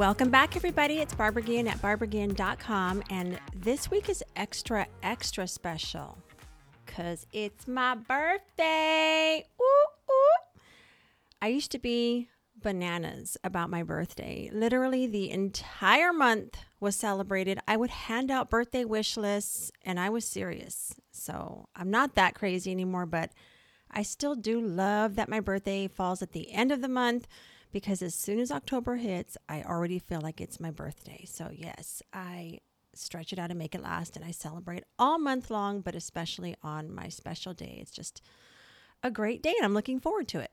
Welcome back, everybody. It's Barbara Guillen at barbaraguillen.com. And this week is extra, extra special because it's my birthday. Ooh, ooh. I used to be bananas about my birthday. Literally, the entire month was celebrated. I would hand out birthday wish lists, and I was serious. So I'm not that crazy anymore, but I still do love that my birthday falls at the end of the month because as soon as October hits, I already feel like it's my birthday. So, yes, I stretch it out and make it last, and I celebrate all month long, but especially on my special day. It's just a great day, and I'm looking forward to it.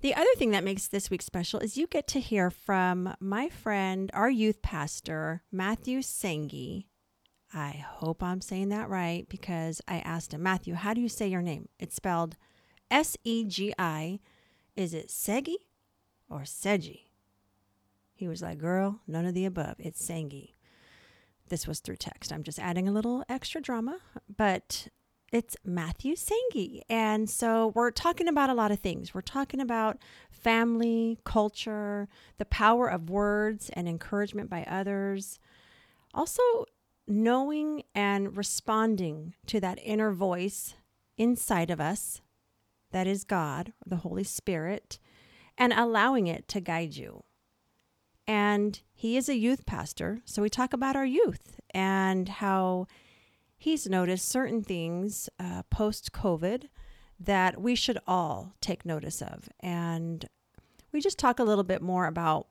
The other thing that makes this week special is you get to hear from my friend, our youth pastor, Matthew Segi. I hope I'm saying that right because I asked him, Matthew, how do you say your name? It's spelled S E G I. Is it Segi or Seji? He was like, Girl, none of the above. It's Sengi. This was through text. I'm just adding a little extra drama, but it's Matthew Sengi. And so we're talking about a lot of things. We're talking about family, culture, the power of words and encouragement by others. Also, knowing and responding to that inner voice inside of us that is God, the Holy Spirit, and allowing it to guide you. And he is a youth pastor, so we talk about our youth and how he's noticed certain things uh, post COVID that we should all take notice of. And we just talk a little bit more about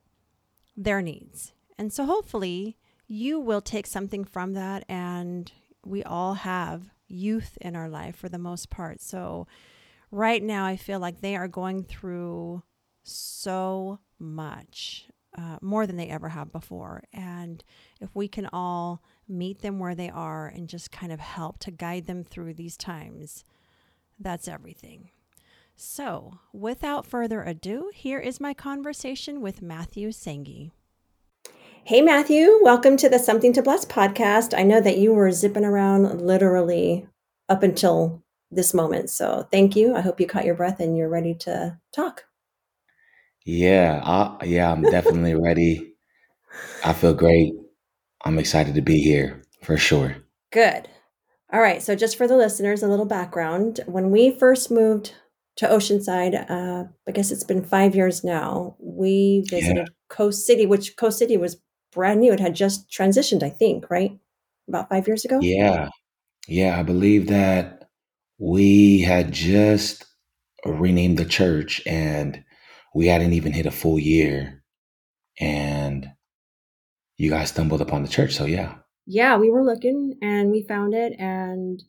their needs. And so hopefully you will take something from that. And we all have youth in our life for the most part. So right now, I feel like they are going through so much. Uh, more than they ever have before. And if we can all meet them where they are and just kind of help to guide them through these times, that's everything. So, without further ado, here is my conversation with Matthew Sangi. Hey, Matthew, welcome to the Something to Bless podcast. I know that you were zipping around literally up until this moment. So, thank you. I hope you caught your breath and you're ready to talk. Yeah, I, yeah, I'm definitely ready. I feel great. I'm excited to be here for sure. Good. All right. So, just for the listeners, a little background. When we first moved to Oceanside, uh, I guess it's been five years now, we visited yeah. Coast City, which Coast City was brand new. It had just transitioned, I think, right? About five years ago? Yeah. Yeah. I believe that we had just renamed the church and we hadn't even hit a full year and you guys stumbled upon the church so yeah. Yeah we were looking and we found it and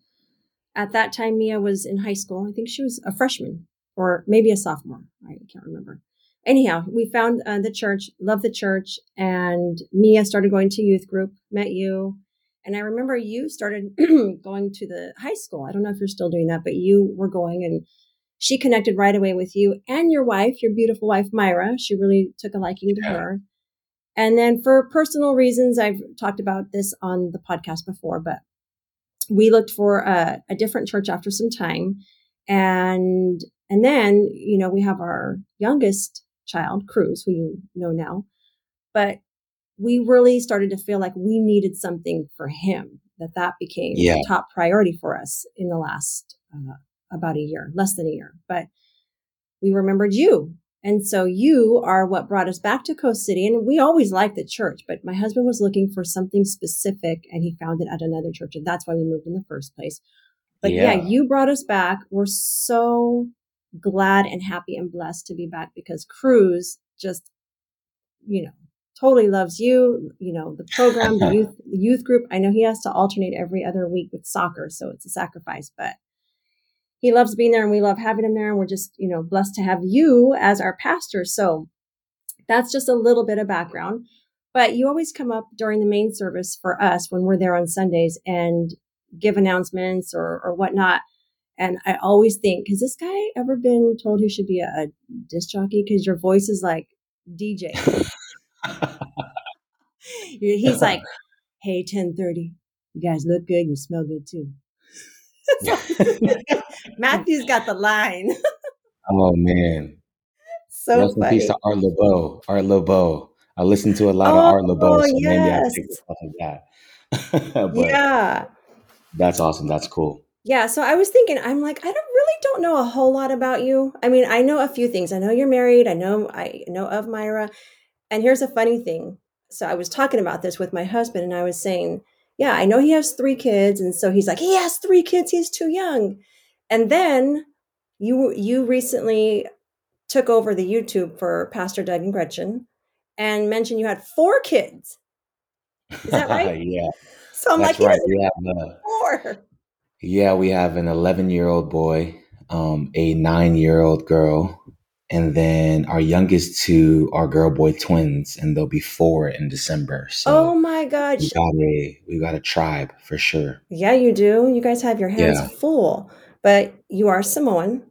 at that time mia was in high school. I think she was a freshman or maybe a sophomore. I can't remember. Anyhow we found uh, the church loved the church and mia started going to youth group met you and i remember you started going to the high school. I don't know if you're still doing that but you were going and she connected right away with you and your wife, your beautiful wife, Myra. She really took a liking to her. And then for personal reasons, I've talked about this on the podcast before, but we looked for a, a different church after some time. And, and then, you know, we have our youngest child, Cruz, who you know now, but we really started to feel like we needed something for him, that that became yeah. top priority for us in the last uh, about a year, less than a year, but we remembered you. And so you are what brought us back to Coast City. And we always liked the church, but my husband was looking for something specific and he found it at another church. And that's why we moved in the first place. But yeah, yeah you brought us back. We're so glad and happy and blessed to be back because Cruz just, you know, totally loves you, you know, the program, the youth, the youth group. I know he has to alternate every other week with soccer. So it's a sacrifice, but he loves being there and we love having him there. And we're just, you know, blessed to have you as our pastor. So that's just a little bit of background. But you always come up during the main service for us when we're there on Sundays and give announcements or or whatnot. And I always think, has this guy ever been told he should be a, a disc jockey? Because your voice is like DJ. He's like, hey, 1030, you guys look good. You smell good too. Matthew's got the line. oh man. So Rest in funny. peace to Art Laboe. Art Laboe. I listen to a lot of Oh, Art Laboe, oh, so maybe I yes. picked it off that. Yeah. that's awesome. That's cool. Yeah. So I was thinking, I'm like, I don't really don't know a whole lot about you. I mean, I know a few things. I know you're married. I know I know of Myra. And here's a funny thing. So I was talking about this with my husband and I was saying, yeah, I know he has three kids. And so he's like, he has three kids, he's too young. And then you you recently took over the YouTube for Pastor Doug and Gretchen and mentioned you had four kids. Is that right? yeah, So I'm like, that's he right. We have uh, four. yeah, we have an 11 year old boy, um, a nine year old girl, and then our youngest two are girl boy twins, and they'll be four in December. Oh my God. we got a we got a tribe for sure. Yeah, you do. You guys have your hands Yeah. full, but you are Samoan,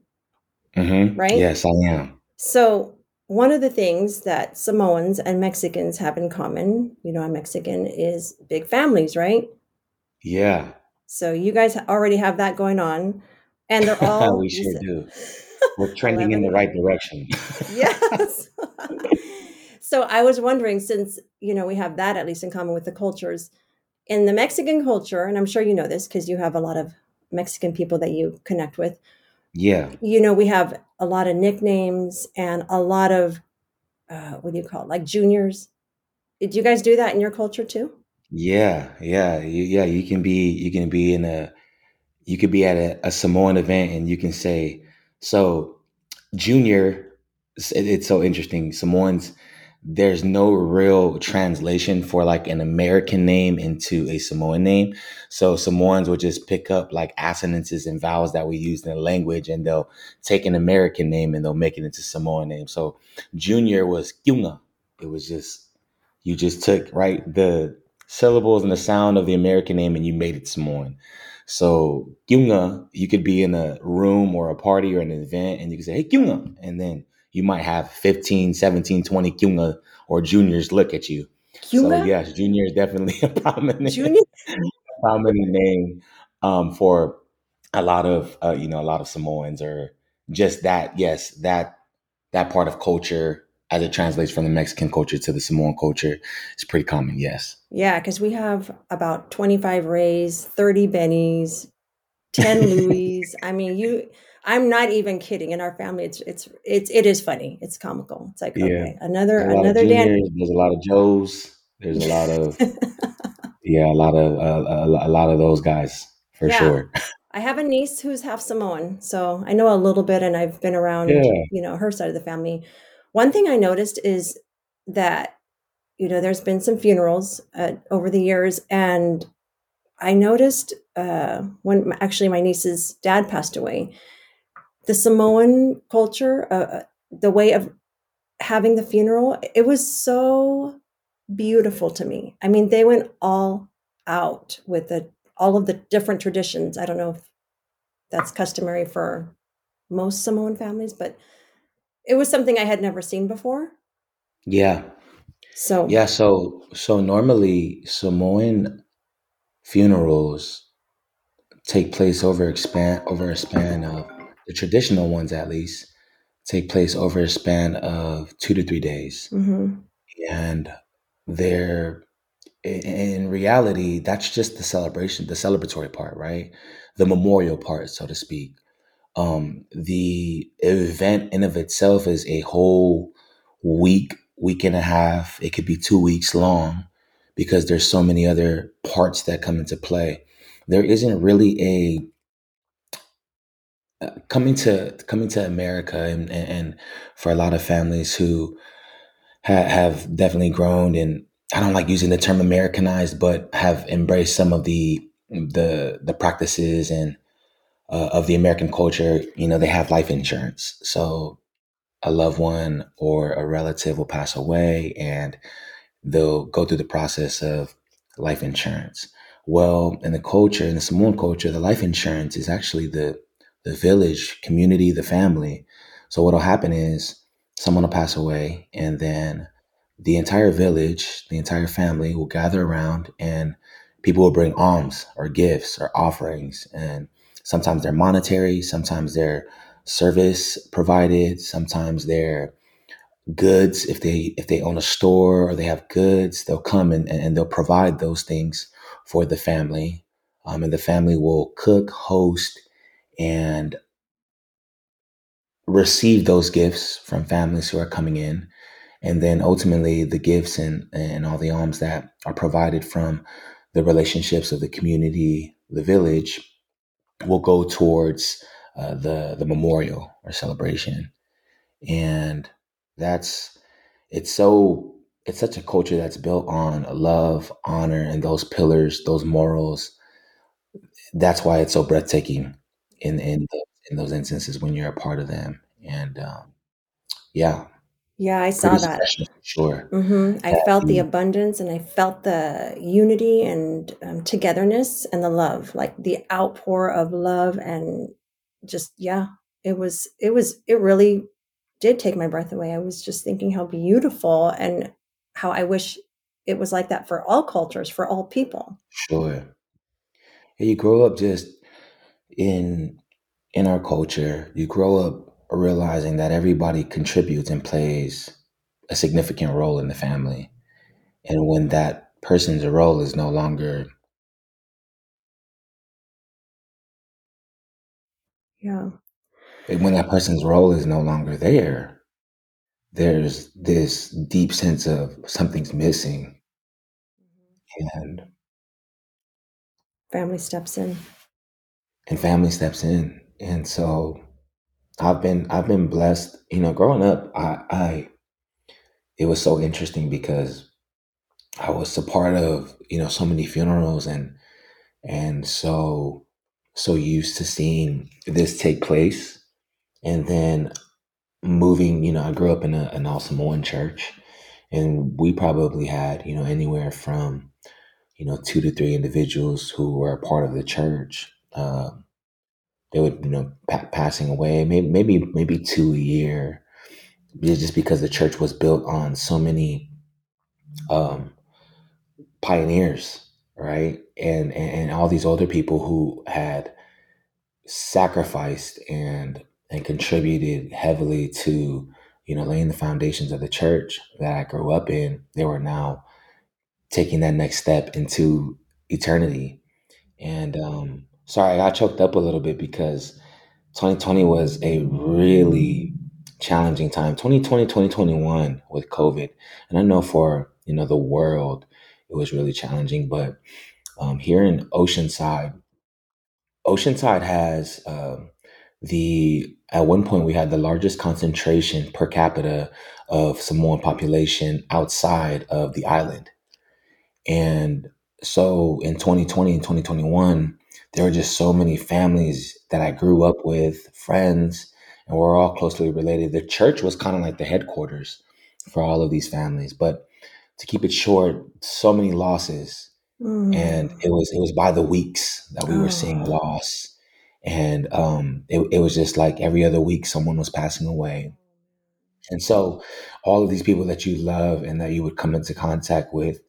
hmm right? Yes, I am. So, one of the things that Samoans and Mexicans have in common, you know, I'm Mexican, is big families, right? Yeah, So, you guys already have that going on, and they're all we sure do. We're trending in the right direction. yes. so I was wondering, since you know we have that at least in common with the cultures, in the Mexican culture, and I'm sure you know this because you have a lot of Mexican people that you connect with. Yeah, You know, we have a lot of nicknames and a lot of uh, what do you call it, like juniors. Did you guys do that in your culture too? yeah, yeah, you, yeah. You can be you can be in a you could be at a, a Samoan event and you can say so junior. It's, it's so interesting. Samoans, there's no real translation for like an American name into a Samoan name. So Samoans will just pick up like assonances and vowels that we use in the language, and they'll take an American name and they'll make it into Samoan name. So junior was Kyunga. It was just you just took right the syllables and the sound of the American name and you made it Samoan. So Kyunga, you could be in a room or a party or an event and you could say, hey Kyunga, and then you might have 15, 17, 20 Kyunga or juniors look at you. So yes, junior is definitely a prominent Junior? prominent name um, for a lot of uh, you know a lot of Samoans or just that yes that that part of culture as it translates from the Mexican culture to the Samoan culture is pretty common. Yes. Yeah, because we have about 25 Rays, 30 Bennies, 10 Louis. I mean, you I'm not even kidding. In our family, it's it's it's it is funny. It's comical. It's like, Yeah. okay, another another Dan. There's a lot of Joes. There's a lot of yeah, a lot of uh, a, a lot of those guys for Yeah. sure. I have a niece who's half Samoan, so I know a little bit, and I've been around, Yeah. you know, her side of the family. One thing I noticed is that, you know, there's been some funerals uh, over the years, and I noticed uh, when actually my niece's dad passed away, the Samoan culture, uh, uh, the way of having the funeral, it was so beautiful to me. I mean, they went all out with the all of the different traditions. I don't know if that's customary for most Samoan families, but it was something I had never seen before. Yeah. So Yeah, so so normally Samoan funerals take place over expand over a span of the traditional ones at least take place over a span of two to three days. mhm. And they're in reality, that's just the celebration, the celebratory part, right? The memorial part, so to speak. Um, the event in of itself is a whole week, week and a half. It could be two weeks long because there's so many other parts that come into play. There isn't really a coming to coming to America and, and, and for a lot of families who ha- have definitely grown and I don't like using the term Americanized, but have embraced some of the the the practices and uh, of the American culture. You know, they have life insurance, so a loved one or a relative will pass away, and they'll go through the process of life insurance. Well, in the culture, in the Samoan culture, the life insurance is actually the the village, community, the family. So what'll happen is someone will pass away, and then the entire village, the entire family will gather around, and people will bring alms or gifts or offerings, and sometimes they're monetary, sometimes they're service provided, sometimes they're goods. If they if they own a store or they have goods they'll come and, and they'll provide those things for the family. Um, and the family will cook host and receive those gifts from families who are coming in. And then ultimately the gifts and and all the alms that are provided from the relationships of the community the village will go towards uh, the the memorial or celebration. And that's it's so it's such a culture that's built on love honor and those pillars those morals. That's why it's so breathtaking in in the, in those instances when you're a part of them and um, yeah yeah i saw that sure hmm i felt the abundance and i felt the unity and um, togetherness and the love like the outpour of love and just yeah it was it was it really did take my breath away. I was just thinking how beautiful and how I wish it was like that for all cultures, for all people. Sure. You grow up just in in our culture, you grow up realizing that everybody contributes and plays a significant role in the family. And when that person's role is no longer yeah when that person's role is no longer there, there's this deep sense of something's missing. Mm-hmm. And family steps in. And family steps in. And so I've been I've been blessed. You know, growing up, I, I it was so interesting because I was a part of, you know, so many funerals and and so so used to seeing this take place and then moving, you know, I grew up in a, an all Samoan church, and we probably had, you know, anywhere from, you know, two to three individuals who were a part of the church. Uh, they would, you know, pa- passing away, maybe, maybe, maybe two a year, just because the church was built on so many um, pioneers, right? And, and and all these older people who had sacrificed and and contributed heavily to you know laying the foundations of the church that I grew up in. They were now taking that next step into eternity. And um, sorry, I got choked up a little bit because 2020 was a really challenging time. 2020, 2021 with COVID, and I know for you know the world it was really challenging, but um, here in Oceanside, Oceanside has um, the at one point we had the largest concentration per capita of Samoan population outside of the island. And so in 2020 and 2021, there were just so many families that I grew up with, friends, and we're all closely related. The church was kind of like the headquarters for all of these families. But to keep it short, so many losses. Mm. And it was it was by the weeks that we were seeing oh. loss and um, it, it was just like every other week someone was passing away and so all of these people that you love and that you would come into contact with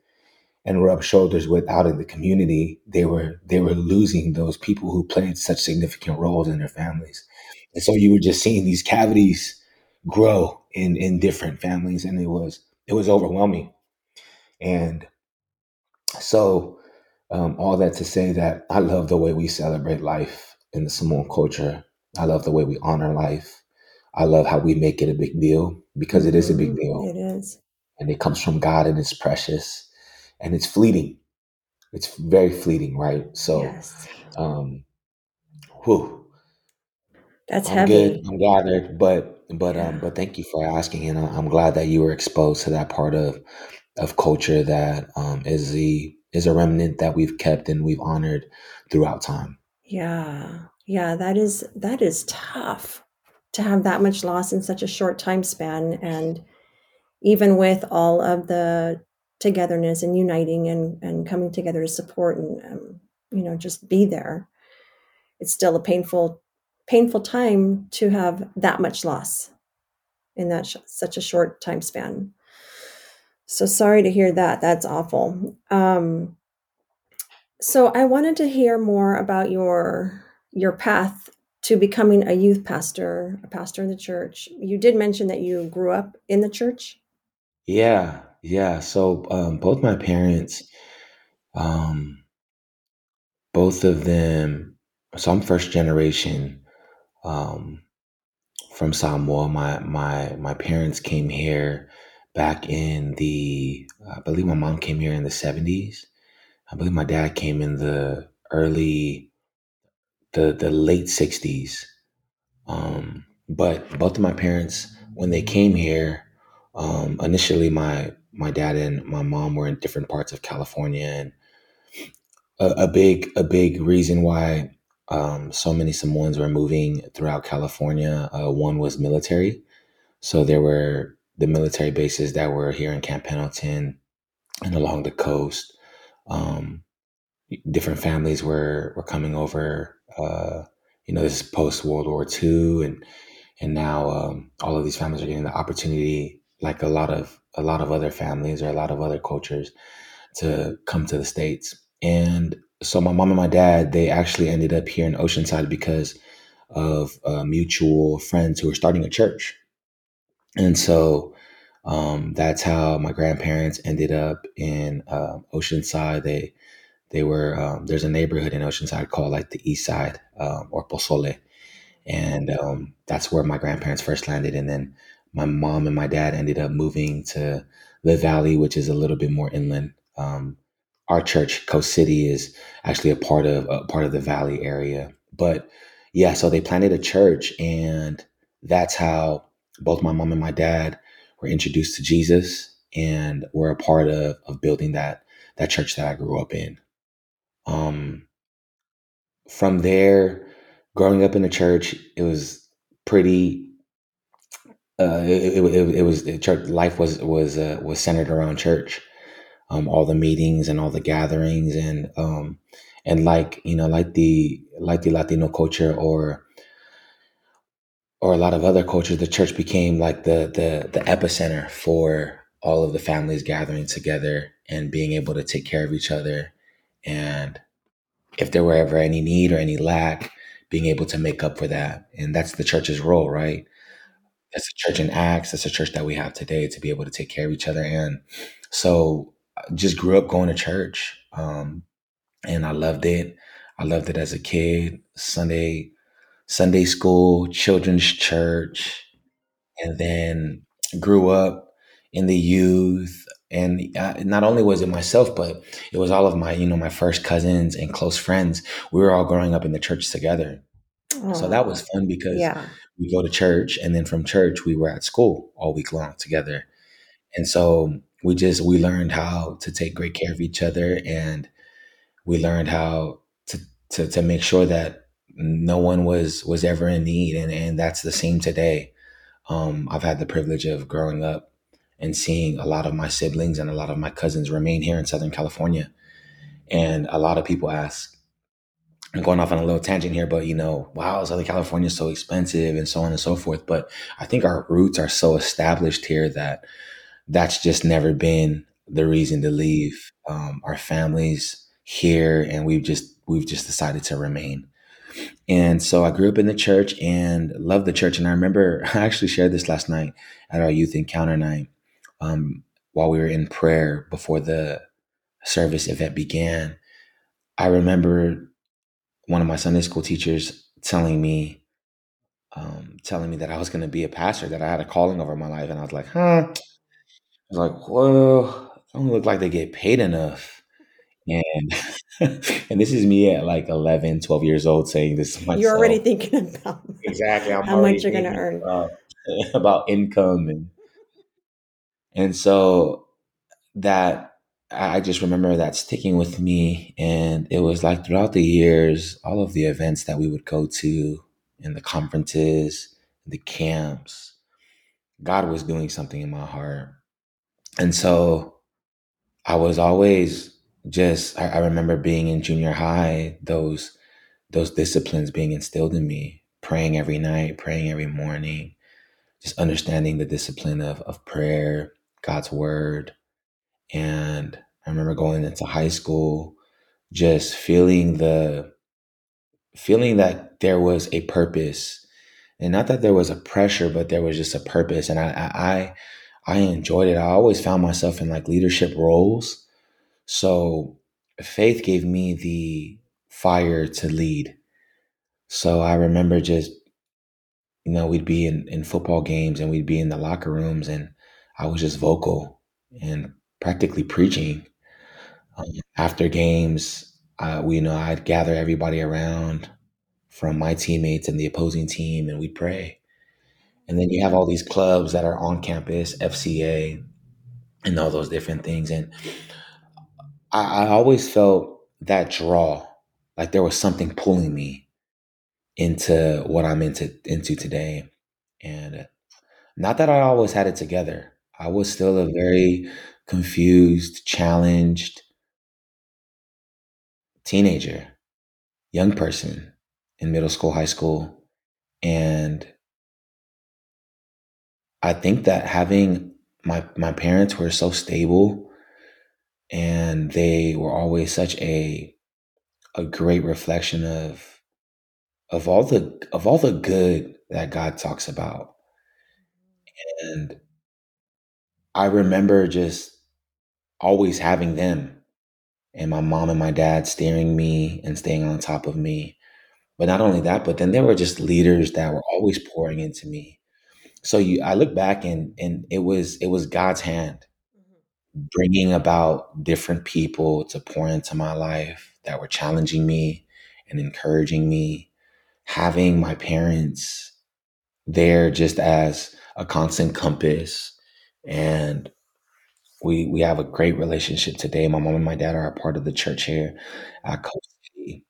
and rub shoulders with out in the community they were they were losing those people who played such significant roles in their families and so you were just seeing these cavities grow in in different families and it was it was overwhelming and so um, all that to say that i love the way we celebrate life in the Samoan culture. I love the way we honor life. I love how we make it a big deal because it is a big mm-hmm. deal. It is. And it comes from God and it's precious and it's fleeting. It's very fleeting, right? So, yes. um, whew. That's I'm heavy. good. I'm gathered, but but yeah. um, but thank you for asking, and I'm glad that you were exposed to that part of of culture that um, is the is a remnant that we've kept and we've honored throughout time. Yeah. Yeah, that is that is tough to have that much loss in such a short time span and even with all of the togetherness and uniting and, and coming together to support and um, you know just be there. It's still a painful painful time to have that much loss in that sh- such a short time span. So sorry to hear that. That's awful. Um, so i wanted to hear more about your your path to becoming a youth pastor a pastor in the church. You did mention that you grew up in the church. Yeah, yeah. So um, both my parents, um, both of them. So I'm first generation um, from Samoa. My my my parents came here back in the. I believe my mom came here in the '70s. I believe my dad came in the early the the late '60s. Um, but both of my parents, when they came here, um, initially my my dad and my mom were in different parts of California, and a, a big a big reason why um, so many Samoans were moving throughout California. Uh, one was military, so there were the military bases that were here in Camp Pendleton and along the coast. Um, different families were were coming over. Uh, you know, this is post World War II, and and now um, all of these families are getting the opportunity, like a lot of a lot of other families or a lot of other cultures, to come to the states. And so my mom and my dad, they actually ended up here in Oceanside because of uh, mutual friends who were starting a church. And so um, that's how my grandparents ended up in uh, Oceanside. They they were um, there's a neighborhood in Oceanside called like the East Side um, or Posole, and um, that's where my grandparents first landed. And then my mom and my dad ended up moving to the Valley, which is a little bit more inland. Um, our church, Coast City, is actually a part of a part of the Valley area. But yeah, so they planted a church, and that's how both my mom and my dad were introduced to Jesus, and were a part of of building that that church that I grew up in. Um, from there, growing up in the church, it was pretty. Uh, it, it, it, it was church life was was uh, was centered around church. Um, all the meetings and all the gatherings and um, and like you know like the like the Latino culture or or a lot of other cultures, the church became like the the the epicenter for all of the families gathering together and being able to take care of each other and if there were ever any need or any lack, being able to make up for that. And that's the church's role, right? That's a church in Acts. That's a church that we have today to be able to take care of each other. And so I just grew up going to church. Um, and I loved it. I loved it as a kid. Sunday, Sunday school, children's church, and then grew up in the youth. And uh, not only was it myself, but it was all of my, you know, my first cousins and close friends. We were all growing up in the church together. So that was oh fun because yeah we go to church and then from church we were at school all week long together. And so we just we learned how to take great care of each other and we learned how to to, to make sure that no one was was ever in need and, and that's the same today. Um, I've had the privilege of growing up and seeing a lot of my siblings and a lot of my cousins remain here in Southern California. And a lot of people ask, I'm going off on a little tangent here, but you know, wow, Southern California is so expensive and so on and so forth. But I think our roots are so established here that that's just never been the reason to leave um, our families here, and we've just we've just decided to remain. And so I grew up in the church and loved the church. And I remember I actually shared this last night at our youth encounter night um, while we were in prayer before the service event began. I remember one of my Sunday school teachers telling me, um, telling me that I was going to be a pastor, that I had a calling over my life, and I was like, huh. I was like, well, it don't look like they get paid enough. And and this is me at like 11, 12 years old saying this to you're already thinking about Exactly. I'm how much you're going to earn about about income and and so that I just remember that sticking with me and it was like throughout the years, all of the events that we would go to and the conferences, the camps, God was doing something in my heart. And so I was always just I, I remember being in junior high, those those disciplines being instilled in me, praying every night, praying every morning, just understanding the discipline of, of prayer, God's word. And I remember going into high school, just feeling the feeling that there was a purpose. And not that there was a pressure, but there was just a purpose. And I I I enjoyed it. I always found myself in like leadership roles. So faith gave me the fire to lead. So I remember just you know, we'd be in, in football games and we'd be in the locker rooms and I was just vocal and practically preaching. Um, after games, uh, we, you know, I'd gather everybody around from my teammates and the opposing team and we'd pray. And then you have all these clubs that are on campus, FCA, and all those different things. And I, I always felt that draw, like there was something pulling me into what I'm into into today. And not that I always had it together. I was still a very confused, challenged teenager, young person in middle school, high school. And I think that having my my parents were so stable and they were always such a a great reflection of of all the of all the good that God talks about. And I remember just always having them and my mom and my dad steering me and staying on top of me. But not only that, but then there were just leaders that were always pouring into me. So you I look back and and it was it was God's hand mm-hmm. bringing about different people to pour into my life that were challenging me and encouraging me having my parents there just as a constant compass and we we have a great relationship today. My mom and my dad are a part of the church here at coast city.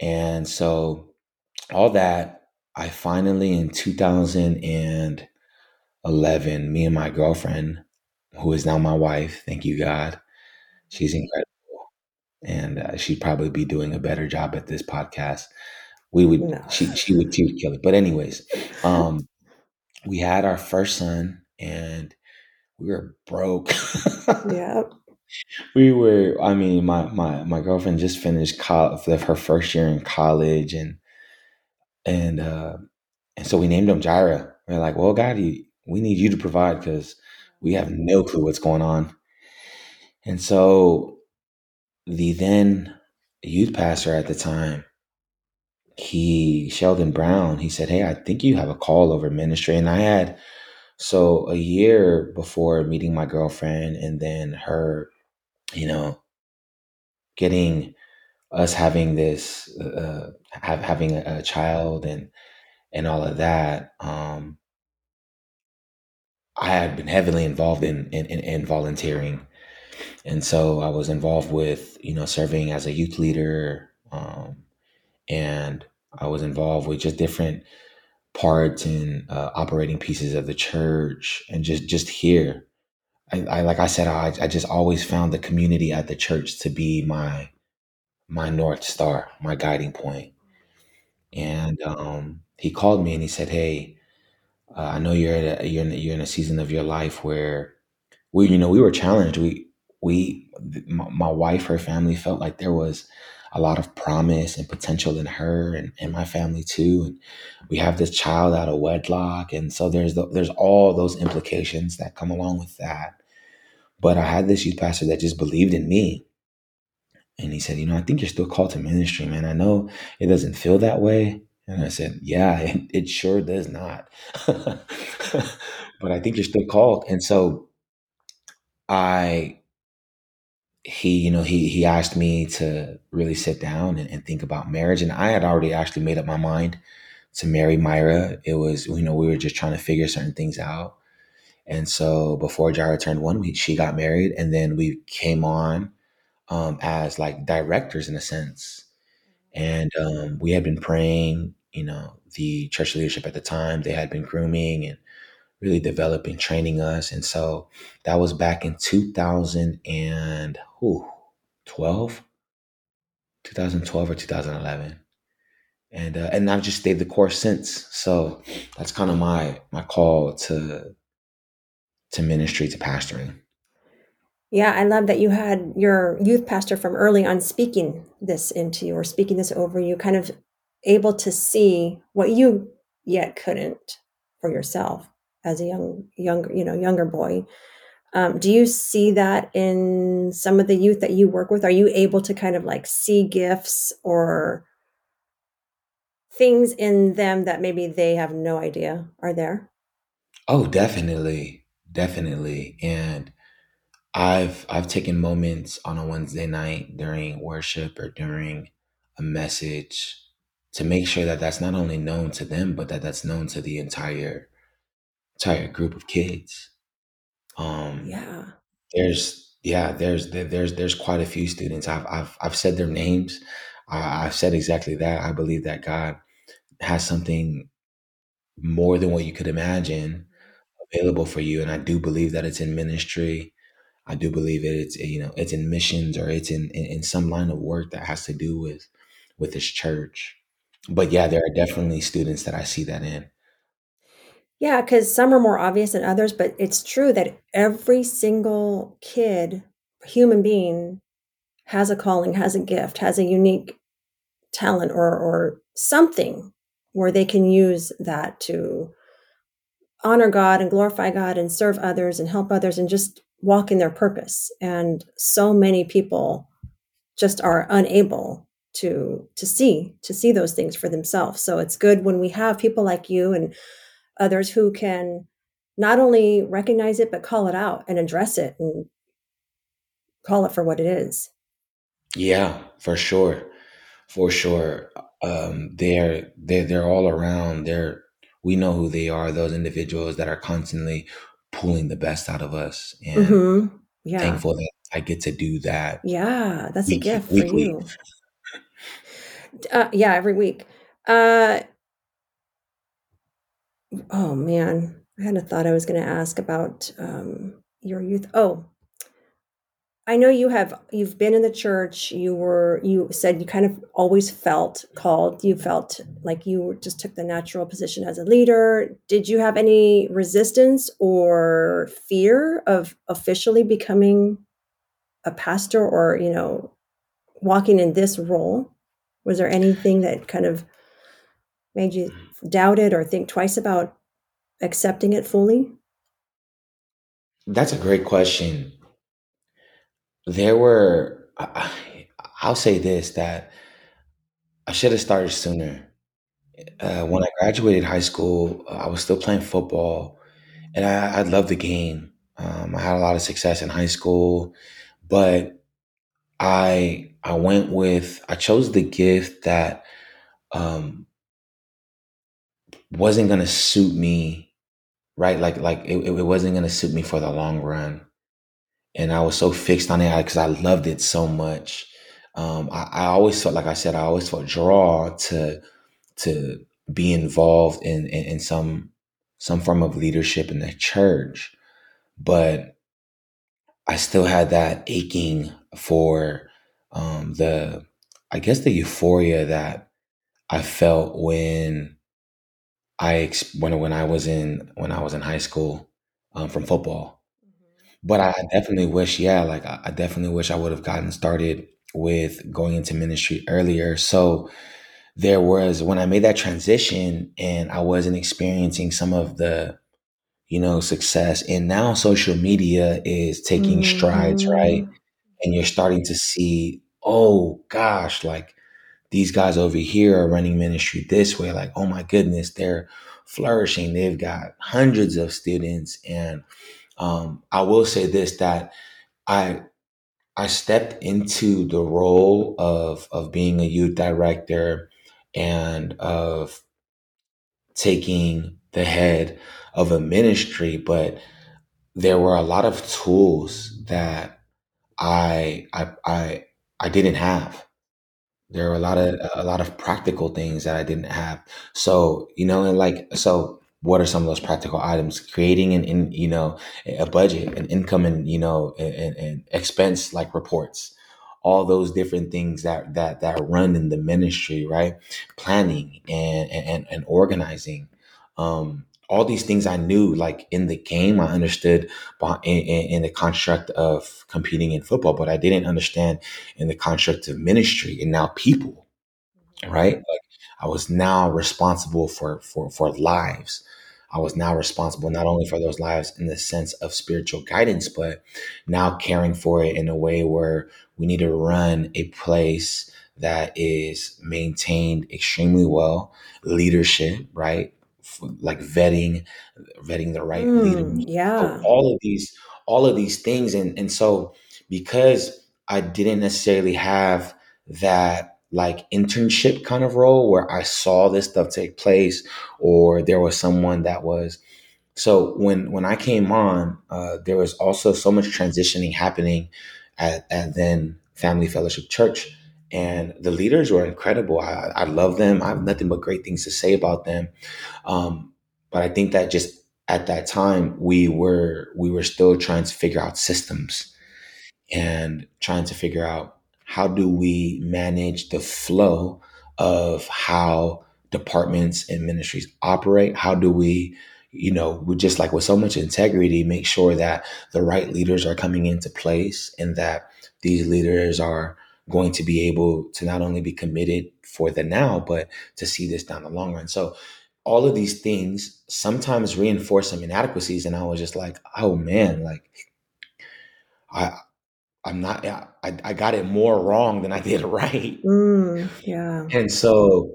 And so all that i finally in 2011 me and my girlfriend who is now my wife thank you god she's incredible. And uh, she'd probably be doing a better job at this podcast. We would No. she she would she would kill it. But anyways um we had our first son and we were broke Yep. we were i mean my my my girlfriend just finished college her first year in college and and uh and so we named him Jira. we're like well god you, we need you to provide because we have no clue what's going on and so the then youth pastor at the time he sheldon brown he said hey i think you have a call over ministry and i had so a year before meeting my girlfriend and then her you know getting us having this uh have, having a, a child and and all of that um i had been heavily involved in in, in, in volunteering. And so i was involved with you know serving as a youth leader um and i was involved with just different parts and uh, operating pieces of the church and just just here I, I like i said I, I just always found the community at the church to be my my north star my guiding point. and um, he called me and he said hey uh, i know you're at a, you're, in, you're in a season of your life where we you know we were challenged we we my, my wife her family felt like there was a lot of promise and potential in her and, and my family too. And we have this child out of wedlock. And so there's the, there's all those implications that come along with that. But i had this youth pastor that just believed in me. And he said you know i think you're still called to ministry man. I know it doesn't feel that way. And i said yeah it, it sure does not. But i think you're still called. And so i he you know he he asked me to really sit down and, and think about marriage and i had already actually made up my mind to marry myra. It was you know we were just trying to figure certain things out. And so before jara turned one we, she got married and then we came on um, as like directors in a sense. And um, we had been praying you know the church leadership at the time they had been grooming and really developing, training us. And so that was back in 2012, 2012 or 2011. And, uh, and I've just stayed the course since. So that's kind of my, my call to, to ministry, to pastoring. Yeah, I love that you had your youth pastor from early on speaking this into you or speaking this over you, kind of able to see what you yet couldn't for yourself as a young younger you know younger boy. Um, do you see that in some of the youth that you work with? Are you able to kind of like see gifts or things in them that maybe they have no idea are there? Oh definitely definitely. And i've i've taken moments on a wednesday night during worship or during a message to make sure that that's not only known to them but that that's known to the entire entire group of kids. Um, yeah there's yeah, there's there's there's quite a few students. I've I've I've said their names. I, I've said exactly that. I believe that God has something more than what you could imagine available for you, and I do believe that it's in ministry. I do believe it, it's you know it's in missions or it's in, in in some line of work that has to do with with this church. But yeah, there are definitely students that I see that in. Yeah, because some are more obvious than others, but it's true that every single kid, human being, has a calling, has a gift, has a unique talent or or something where they can use that to honor God and glorify God and serve others and help others and just walk in their purpose. And so many people just are unable to to see to see those things for themselves. So it's good when we have people like you and others who can not only recognize it but call it out and address it and call it for what it is Yeah, for sure, for sure. Um, they're they're they're all around. They're we know who they are. Those individuals that are constantly pulling the best out of us, and hmm yeah thankful that I get to do that yeah that's a week gift for you uh, yeah every week uh oh man i had a thought i was going to ask about um your youth oh I know you have you've been in the church. You were you said you kind of always felt called. You felt like you just took the natural position as a leader. Did you have any resistance or fear of officially becoming a pastor or, you know, walking in this role? Was there anything that kind of made you doubt it or think twice about accepting it fully? That's a great question. There were, I, will say this that I should have started sooner. Uh, when I graduated high school, I was still playing football, and I, I loved the game. Um, I had a lot of success in high school, but I I went with I chose the gift that um, wasn't gonna suit me, right? Like like it, it wasn't gonna suit me for the long run. and I was so fixed on it because I loved it so much. Um, I, I always felt, like I said, I always felt draw to to be involved in, in in some some form of leadership in the church, but I still had that aching for um, the, I guess, the euphoria that I felt when I when when I was in when I was in high school um, from football but I definitely wish, yeah, like I, I definitely wish I would have gotten started with going into ministry earlier. So there was when I made that transition and I wasn't experiencing some of the, you know, success. And now social media is taking strides, right? hmm And you're starting to see, oh gosh, like these guys over here are running ministry this way. Like, oh my goodness, they're flourishing. They've got hundreds of students. And um, I will say this that I I stepped into the role of of being a youth director and of taking the head of a ministry, but there were a lot of tools that I I I I didn't have. There were a lot of a lot of practical things that I didn't have. So, you know, and like so what are some of those practical items? Creating an in you know a budget an income and you know and, and expense like reports. All those different things that that that run in the ministry right? Planning and and, and organizing. Um all these things i knew like in the game i understood in, in, in the construct of competing in football but i didn't understand in the construct of ministry and now people mm-hmm. right? Like i was now responsible for for for lives. I was now responsible not only for those lives in the sense of spiritual guidance, but now caring for it in a way where we need to run a place that is maintained extremely well, leadership, right? Like vetting, vetting the right mm, leaders. Yeah. All of these, all of these things. And and so because I didn't necessarily have that like internship kind of role where I saw this stuff take place, or there was someone that was. So when when I came on, uh, there was also so much transitioning happening at, at then Family Fellowship Church, and the leaders were incredible. I, I love them. I have nothing but great things to say about them. Um, but I think that just at that time we were we were still trying to figure out systems and trying to figure out how do we manage the flow of how departments and ministries operate? How do we, you know, we just like with so much integrity, make sure that the right leaders are coming into place and that these leaders are going to be able to not only be committed for the now, but to see this down the long run. So all of these things sometimes reinforce some inadequacies. And I was just like, oh man, like I I'm not, I, I got it more wrong than I did right. Mm, yeah. And so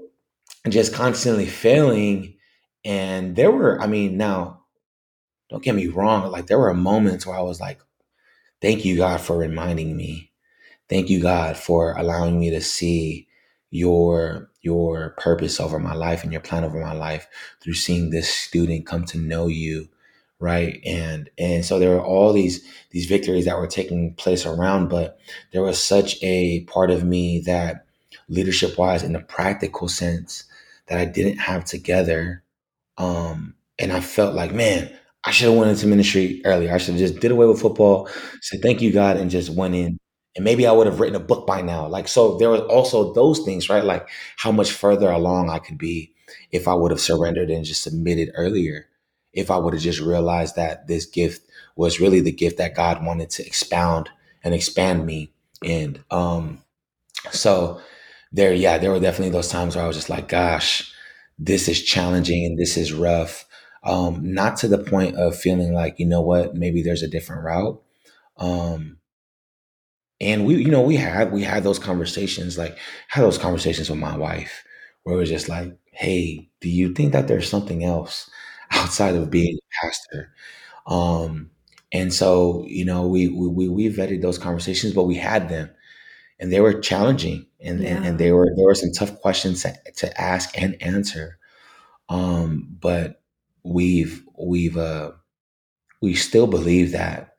just constantly failing. And there were, I mean, now, don't get me wrong, like there were moments where I was like, thank you, God, for reminding me. Thank you, God, for allowing me to see your your purpose over my life and your plan over my life through seeing this student come to know you right? And and so there were all these these victories that were taking place around but there was such a part of me that leadership wise in a practical sense that i didn't have together um and i felt like man i should have went into ministry earlier. I should have just did away with football said thank you god and just went in and maybe i would have written a book by now like so there was also those things right like how much further along i could be if i would have surrendered and just submitted earlier if I would have just realized that this gift was really the gift that God wanted to expound and expand me. And um, so there, yeah, there were definitely those times where I was just like, gosh, this is challenging and this is rough. Um, not to the point of feeling like, you know what, maybe there's a different route. Um, and we, you know, we had we had those conversations, like had those conversations with my wife, where it was just like, hey, do you think that there's something else? outside of being a pastor. Um, and so, you know, we, we, we vetted those conversations, but we had them and they were challenging and, yeah. and, and, they were, there were some tough questions to, to ask and answer. Um, but we've, we've, uh, we still believe that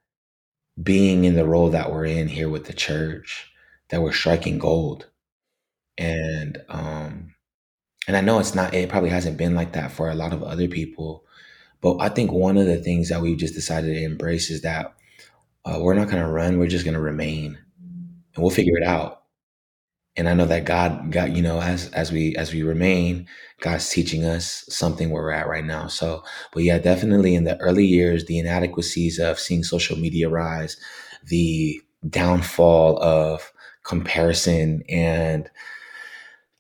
being in the role that we're in here with the church, that we're striking gold. And, um, and I know it's not, it probably hasn't been like that for a lot of other people. But I think one of the things that we've just decided to embrace is that uh, we're not going to run, we're just going to remain and we'll figure it out. And I know that God, God, you know, as as we as we remain, God's teaching us something where we're at right now. So, but yeah, definitely in the early years, the inadequacies of seeing social media rise, the downfall of comparison and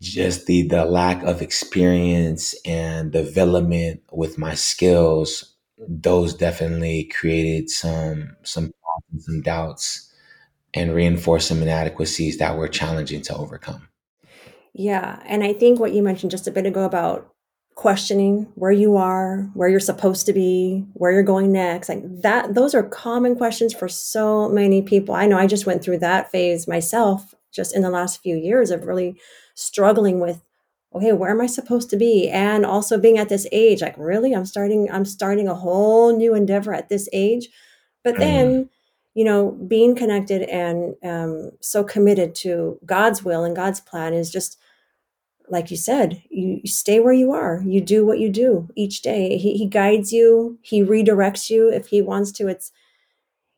just the the lack of experience and development with my skills those definitely created some some some doubts and reinforce some inadequacies that were challenging to overcome. Yeah and i think what you mentioned just a bit ago about questioning where you are where you're supposed to be where you're going next like that those are common questions for so many people. I know i just went through that phase myself just in the last few years of really struggling with okay where am i supposed to be? And also being at this age like really i'm starting i'm starting a whole new endeavor at this age. But then mm-hmm. You know being connected and um, so committed to god's will and god's plan is just like you said, you stay where you are. You do what you do each day. He, he guides you. He redirects you if he wants to. It's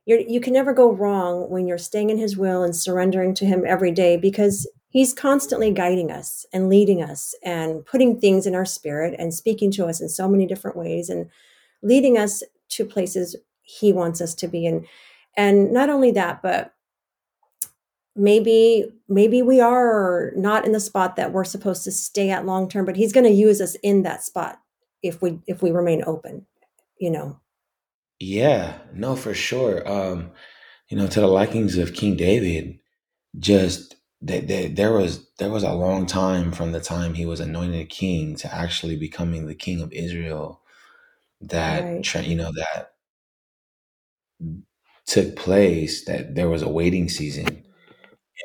you're, you can never go wrong when you're staying in his will and surrendering to him every day because he's constantly guiding us and leading us and putting things in our spirit and speaking to us in so many different ways and leading us to places he wants us to be in and not only that but maybe maybe we are not in the spot that we're supposed to stay at long term but he's going to use us in that spot if we if we remain open you know Yeah, no, for sure. Um, you know, to the likings of King David, just that there was there was a long time from the time he was anointed king to actually becoming the king of Israel that right you know that took place. That there was a waiting season,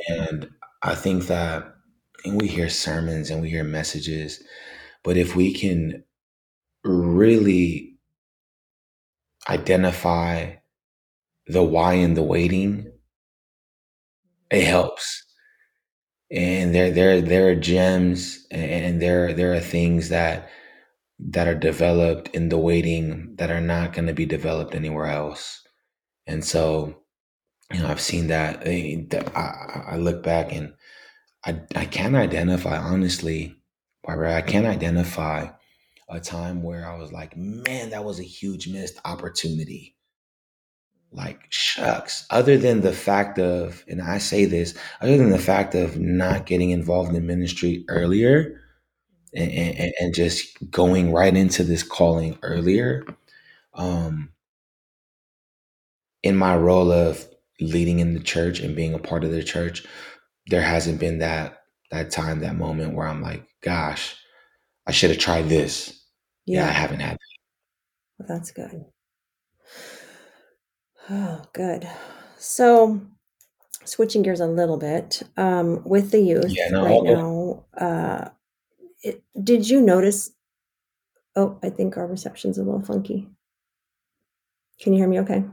and I think that and we hear sermons and we hear messages, but if we can really identify the why in the waiting, it helps. And there there there are gems and there there are things that that are developed in the waiting that are not going to be developed anywhere else. And so, you know, I've seen that. eh, I, I look back and I I can identify honestly, Barbara. I can't identify a time where I was like, man, that was a huge missed opportunity like shucks other than the fact of and i say this other than the fact of not getting involved in ministry earlier and, and, and just going right into this calling earlier um in my role of leading in the church and being a part of the church there hasn't been that that time that moment where i'm like gosh i should have tried this. Yeah i haven't had well, that's good. Oh good. So switching gears a little bit um, with the yeah youth no right now uh, it, did you notice oh i think our reception's a little funky. Can you hear me okay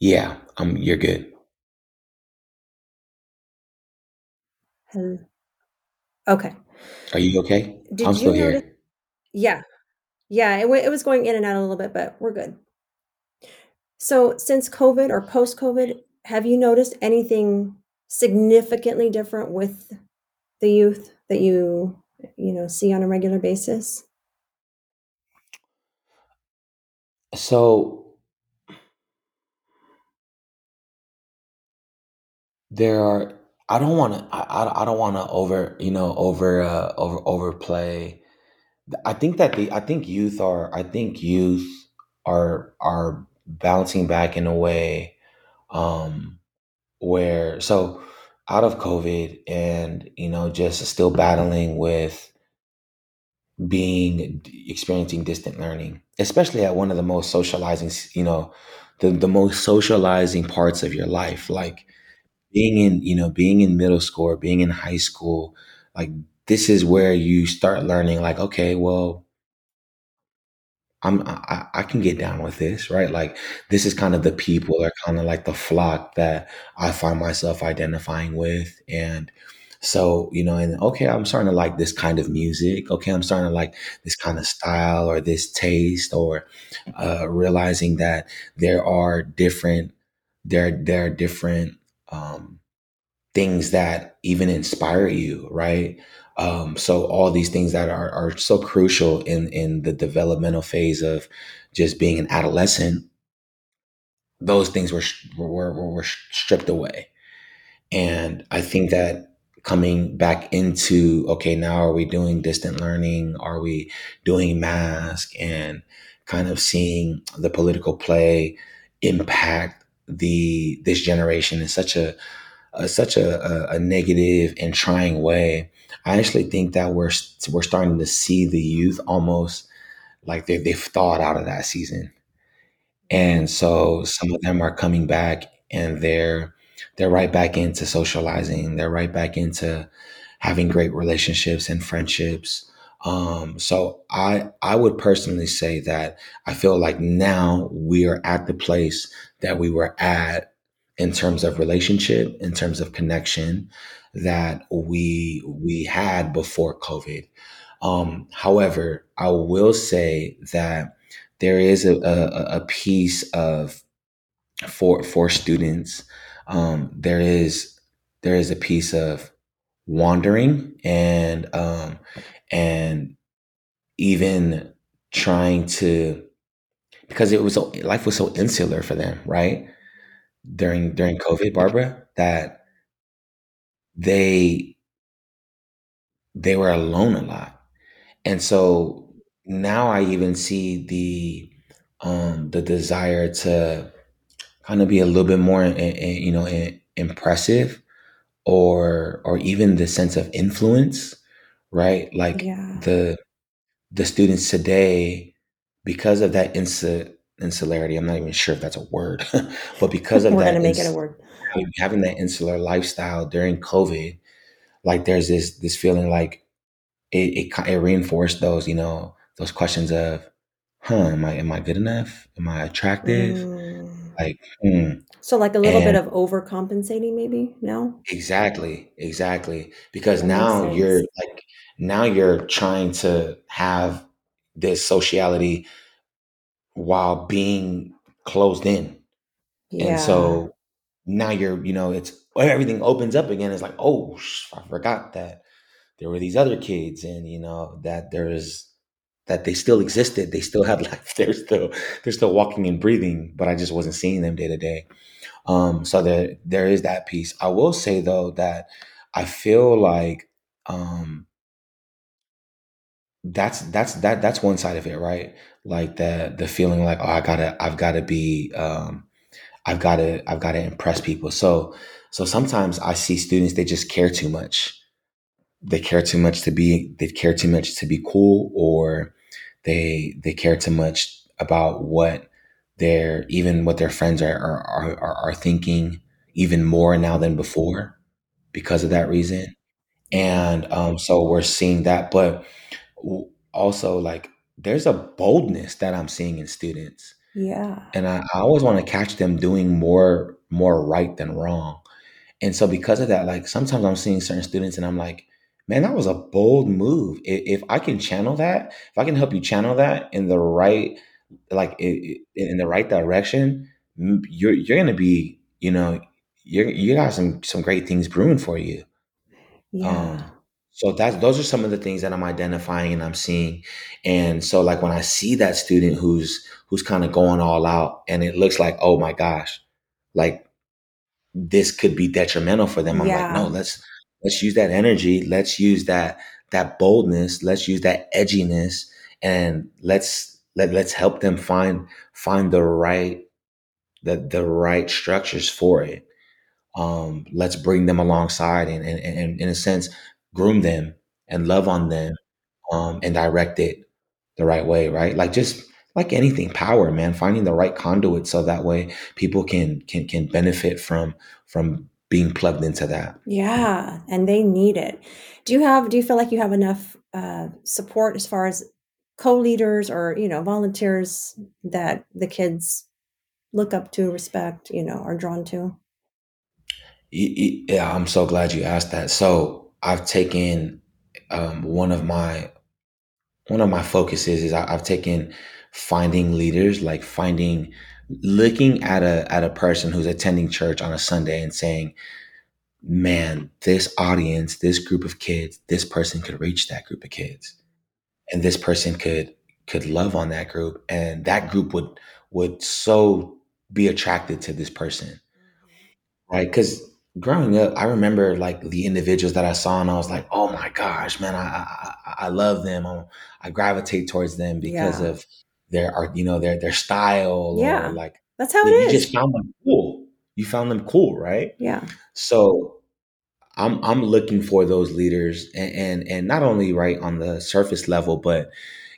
yeah um you're good. Hel- okay. Are you okay? I'm did you still notice here yeah. Yeah it, wa- it was going in and out a little bit but we're good. So since covid or post covid have you noticed anything significantly different with the youth that you you know see on a regular basis? So There are I don't wanna I I I don't wanna over, you know, over, uh, over overplay. I think that the I think youth are I think youth are are bouncing back in a way, um, where so out of COVID and, you know, just still battling with being experiencing distant learning, especially at one of the most socializing, you know, the the most socializing parts of your life, like being in you know being in middle school or being in high school like this is where you start learning like okay well i'm i, I can get down with this right? Like this is kind of the people are kind of like the flock that i find myself identifying with. And so you know and okay i'm starting to like this kind of music. Okay i'm starting to like this kind of style or this taste or uh, realizing that there are different there there are different um things that even inspire you, right? Um, so all these things that are, are so crucial in in the developmental phase of just being an adolescent, those things were were, were, were stripped away. And I think that coming back into okay, now are we doing distant learning? Are we doing mask and kind of seeing the political play impact the this generation in such a uh, such a, a, a negative and trying way. I actually think that we're we're starting to see the youth almost like they they've thawed out of that season, and so some of them are coming back and they're they're right back into socializing. They're right back into having great relationships and friendships. Um, so I I would personally say that I feel like now we are at the place that we were at in terms of relationship, in terms of connection, that we we had before COVID. Um, however, I will say that there is a, a, a piece of for for students. Um, there is there is a piece of wandering and um, and even trying to because it was so, life was so insular for them, right? During during COVID, Barbara, that they they were alone a lot. And so now I even see the um the desire to kind of be a little bit more eh, eh, you know eh, impressive or or even the sense of influence, right? Like Yeah. the the students today because of that insu- insularity, I'm not even sure if that's a word, but because of We're that make it a word. having that insular lifestyle during COVID, like there's this this feeling like it, it it reinforced those you know those questions of, huh, am I am I good enough? Am I attractive? Mm. Like, hmm. So, like a little bit And of overcompensating, maybe? No? exactly, exactly, because That now you're like now you're trying to have this sociality while being closed in, and so now you're you know it's everything opens up again. It's like, oh, I forgot that there were these other kids and you know that there's that they still existed. They still had life. They're still they're still walking and breathing but i just wasn't seeing them day to day. Um so there there is that piece. I will say though that i feel like um that's that's that that's one side of it right? Like the the feeling like oh i gotta i've gotta be um i've gotta i've gotta impress people. So so sometimes i see students they just care too much. They care too much to be they care too much to be cool or they they care too much about what their even what their friends are are, are, are thinking even more now than before because of that reason. And um so we're seeing that but also like there's a boldness that i'm seeing in students Yeah. and i, I always want to catch them doing more more right than wrong and so because of that, like sometimes I'm seeing certain students and I'm like, man, that was a bold move. If I can channel that, if I can help you channel that in the right, like in the right direction, you're you're gonna be, you know, you're you got some some great things brewing for you. Yeah. Um, so that's those are some of the things that I'm identifying and I'm seeing. And so like when I see that student who's who's kind of going all out and it looks like, oh my gosh, like this could be detrimental for them. I'm like, no, let's let's use that energy. Let's use that that boldness. Let's use that edginess, and let's let let's help them find find the right the the right structures for it. Um, let's bring them alongside and and, and in a sense groom them and love on them um, and direct it the right way, right? Like just like anything, power, man, finding the right conduit so that way people can can can benefit from from being plugged into that. Yeah. And they need it. Do you have, do you feel like you have enough uh, support as far as co leaders or, you know, volunteers that the kids look up to, respect, you know, are drawn to? Yeah, I'm so glad you asked that. So I've taken um, one of my one of my focuses is I, I've taken finding leaders, like finding looking at a at a person who's attending church on a Sunday and saying, man, this audience, this group of kids, this person could reach that group of kids. And this person could could love on that group and that group would would so be attracted to this person. Right? Cuz growing up, I remember like the individuals that I saw and I was like, "Oh my gosh, man, I I, I love them. I, I gravitate towards them because Yeah. of their art, you know, their their style or Yeah. like That's how it you is. just found them cool. You found them cool, right? Yeah. So I'm I'm looking for those leaders and, and and not only right on the surface level, but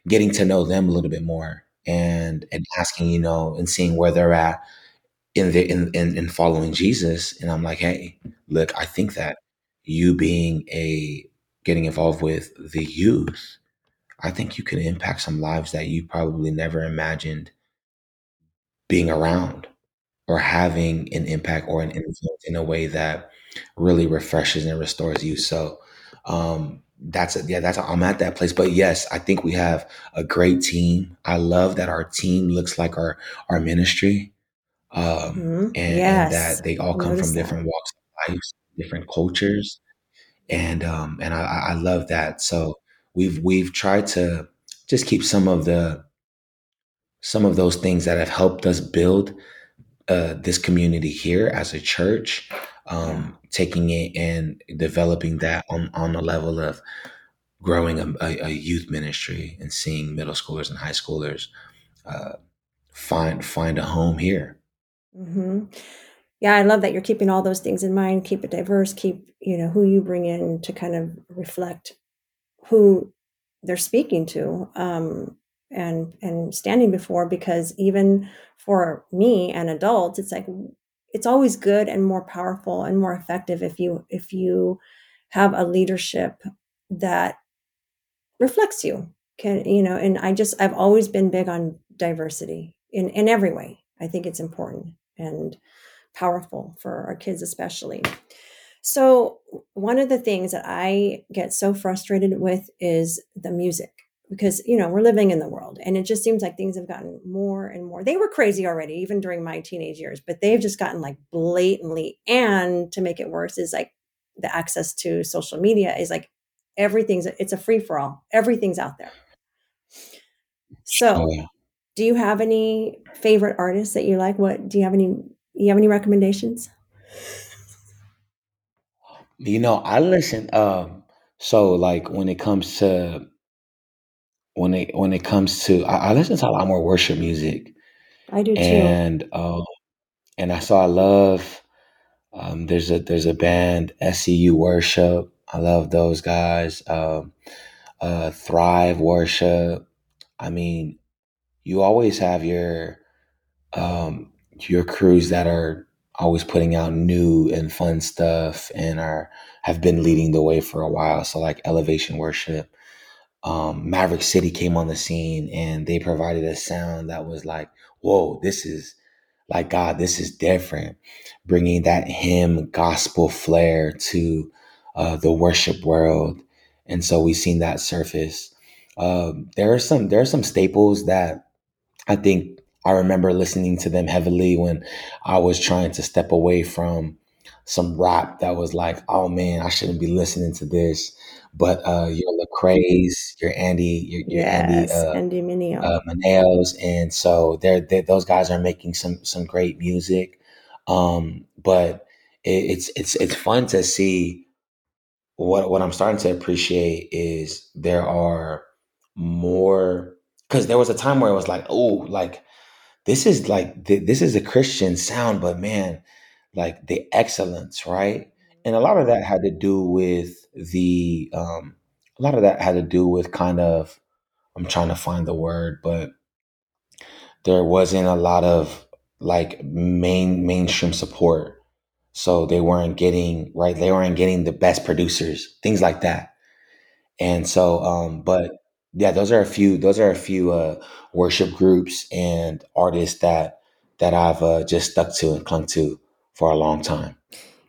getting to know them a little bit more and and asking, you know, and seeing where they're at in the in in, in following Jesus. And I'm like, hey, look, I think that you being a getting involved with the youth, I think you can impact some lives that you probably never imagined being around or having an impact or an influence in a way that really refreshes and restores you. So um, that's a, yeah, that's a, I'm at that place. But yes, I think we have a great team. I love that our team looks like our our ministry, um, hmm and, and that they all come from noticed that. different walks of life, different cultures, and um, and I, I love that. So we've we've tried to just keep some of the some of those things that have helped us build uh, this community here as a church, um, taking it and developing that on on the level of growing a, a, a youth ministry and seeing middle schoolers and high schoolers uh, find find a home here. Hmm Yeah, I love that you're keeping all those things in mind. Keep it diverse. Keep you know who you bring in to kind of reflect who they're speaking to um, and and standing before. Because even for me, an adult, it's like it's always good and more powerful and more effective if you if you have a leadership that reflects you. Can you know? And I just I've always been big on diversity in in every way. I think it's important and powerful for our kids especially. So, one of the things that I get so frustrated with is the music because, you know, we're living in the world and it just seems like things have gotten more and more. They were crazy already, even during my teenage years, but they've just gotten like blatantly. And to make it worse, is like the access to social media is like everything's, it's a free for all, everything's out there. Oh So, yeah. Do you have any favorite artists that you like? What do you have any, you have any recommendations? You know, I listen. Um, so like when it comes to when it when it comes to I, I listen to a lot more worship music, I do too. and um, and I so I love. Um, there's a there's a band SEU Worship. I love those guys. Um, uh, Thrive Worship. I mean, you always have your um, your crews that are always putting out new and fun stuff and are have been leading the way for a while. So like Elevation Worship, um, Maverick City came on the scene and they provided a sound that was like, whoa, this is like God, this is different, bringing that hymn gospel flair to uh, the worship world. And so we've seen that surface. Um, there are some there are some staples that I think I remember listening to them heavily when I was trying to step away from some rap that was like, oh man, I shouldn't be listening to this. But uh, your Lecrae's, your Andy, your, your Andy Yes, uh, Andy uh, Mineo. Maneos, and so they're, they those guys are making some some great music. Um, but it, it's it's it's fun to see what what I'm starting to appreciate is there are more because there was a time where it was like, oh, like this is like th- this is a Christian sound, but man, like the excellence, right? And a lot of that had to do with the um, a lot of that had to do with kind of I'm trying to find the word, but there wasn't a lot of like main mainstream support, so they weren't getting right. They weren't getting the best producers, things like that. And so, um, but yeah, those are a few. Those are a few uh, worship groups and artists that that I've uh, just stuck to and clung to for a long time.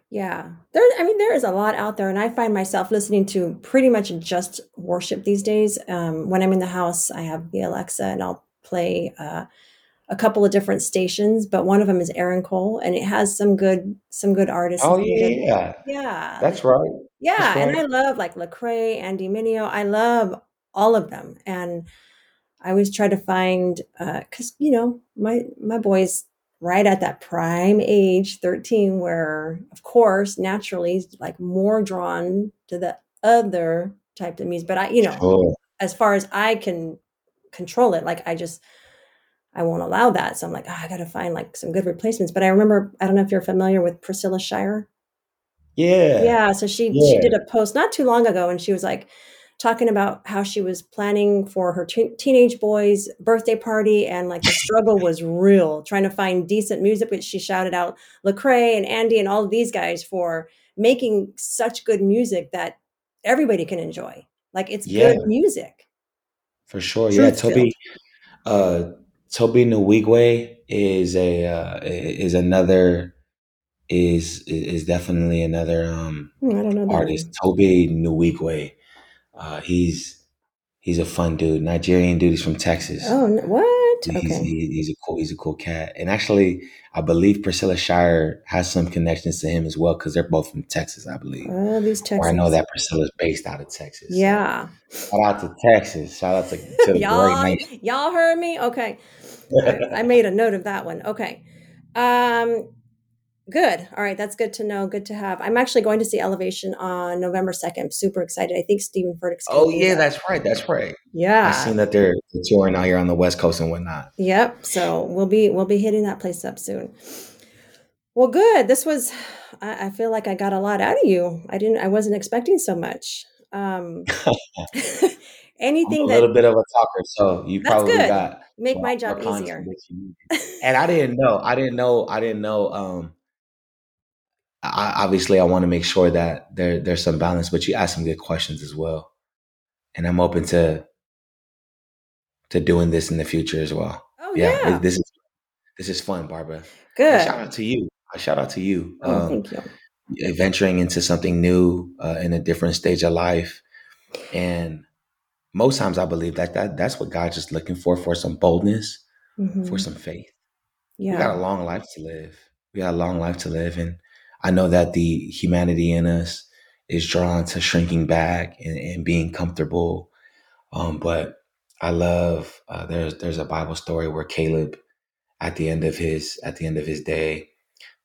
Yeah. There I mean there is a lot out there and I find myself listening to pretty much just worship these days. Um, when I'm in the house, I have the Alexa and I'll play uh, a couple of different stations, but one of them is Aaron Cole and it has some good some good artists Oh yeah, yeah, yeah. yeah, that's right. That's yeah, and. I love like Lecrae, Andy Mineo. I love all of them. And I always try to find uh, because you know my my boy's right at that prime age, thirteen, where of course naturally like more drawn to the other type of music. But I, you know, Sure. as far as I can control it, like I just I won't allow that. So I'm like, oh, I got to find like some good replacements. But I remember I don't know if you're familiar with Priscilla Shirer. Yeah. Yeah, so she she did a post not too long ago, and she was like talking about how she was planning for her teen teenage boy's birthday party, and like the struggle was real trying to find decent music. But she shouted out Lecrae and Andy and all of these guys for making such good music that everybody can enjoy. Like it's Yeah. good music, For sure. Yeah. truth filled. Tobe. Uh, Tobe Nwigwe is a uh, is another is is definitely another um, Hmm, I don't know artist. Tobe Nwigwe. Uh, he's he's a fun dude, Nigerian dude. He's from Texas. Oh, what? He's Okay. he, he's a cool he's a cool cat. And actually, I believe Priscilla Shirer has some connections to him as well because they're both from Texas, I believe. Oh, these Or I know that Priscilla's based out of Texas. So Yeah. shout out to Texas. Shout out to, to the great y'all, nation. y'all heard me? Okay. I, I made a note of that one. Okay. Um, good. All right. That's good to know. Good to have. I'm actually going to see Elevation on November 2nd. I'm super excited. I think Steven Furtick's oh yeah, there. that's right. That's right. Yeah. I've seen that they're touring out here on the West Coast and whatnot. Yep. So we'll be we'll be hitting that place up soon. Well, good. This was. I, I feel like I got a lot out of you. I didn't. I wasn't expecting so much. Um, I'm anything a that little bit of a talker, so you probably good. got Make a my job easier. that you needed. And I didn't know. I didn't know. I didn't know. Um, I, obviously, I want to make sure that there there's some balance, but you asked some good questions as well, and I'm open to to doing this in the future as well. Oh Yeah, yeah. this is this is fun, Barbara. And Good. shout out to you. Shout out to you. Oh, Um, thank you. venturing into something new uh, in a different stage of life, and most times I believe that that that's what God's just looking for for some boldness, for hmm some faith. Yeah, we got a long life to live. We got a long life to live, and I know that the humanity in us is drawn to shrinking back and, and being comfortable. Um, but I love uh, there's there's a Bible story where Caleb, at the end of his at the end of his day,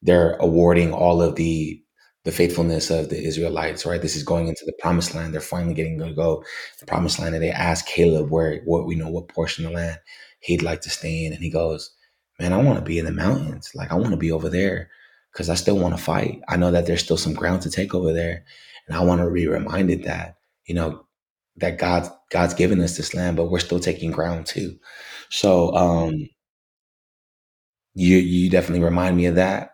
they're awarding all of the the faithfulness of the Israelites. Right, this is going into the promised land. They're finally getting to go the promised land, and they ask Caleb where what we know what portion of the land he'd like to stay in, and he goes, "Man, I want to be in the mountains. Like I want to be over there because I still want to fight. I know that there's still some ground to take over there, and I want to be reminded that you know that God's God's given us this land, but we're still taking ground too. So um, you you definitely remind me of that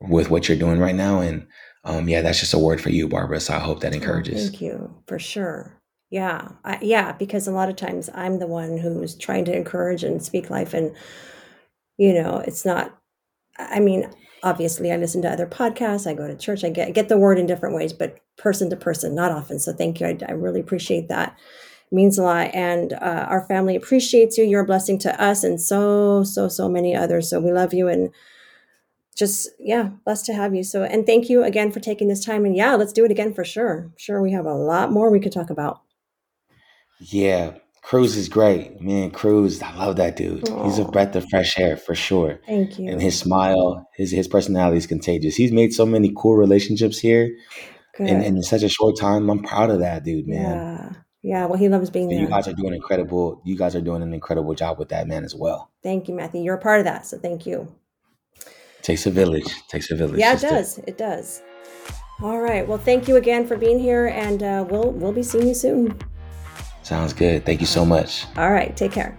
with what you're doing right now, and um, yeah, that's just a word for you, Barbara. So I hope that Oh, encourages. thank you for sure. Yeah. I, yeah. Because a lot of times I'm the one who's trying to encourage and speak life, and you know, it's not. I mean, obviously, I listen to other podcasts. I go to church. I get get the word in different ways, but person to person, not often. So thank you. I, I really appreciate that. It means a lot, and uh, our family appreciates you. You're a blessing to us, and so so so many others. So we love you, and just yeah, blessed to have you. So and thank you again for taking this time. And yeah, let's do it again for sure. Sure, we have a lot more we could talk about. Yeah, Cruz is great, man. Cruz, I love that dude. He's a breath of fresh air for sure. thank you. And his smile, his his personality is contagious. He's made so many cool relationships here in, Good. in such a short time. I'm proud of that dude, man. Yeah. Yeah. Well, he loves being And you guys are doing incredible. You guys are doing an incredible job with that man as well. Thank you, Matthew. You're a part of that. So thank you. Takes a village. Takes a village, Yeah, it does. It does. All right. Well, thank you again for being here, and uh, we'll we'll be seeing you soon. Sounds good. Thank you so much. All right. Take care.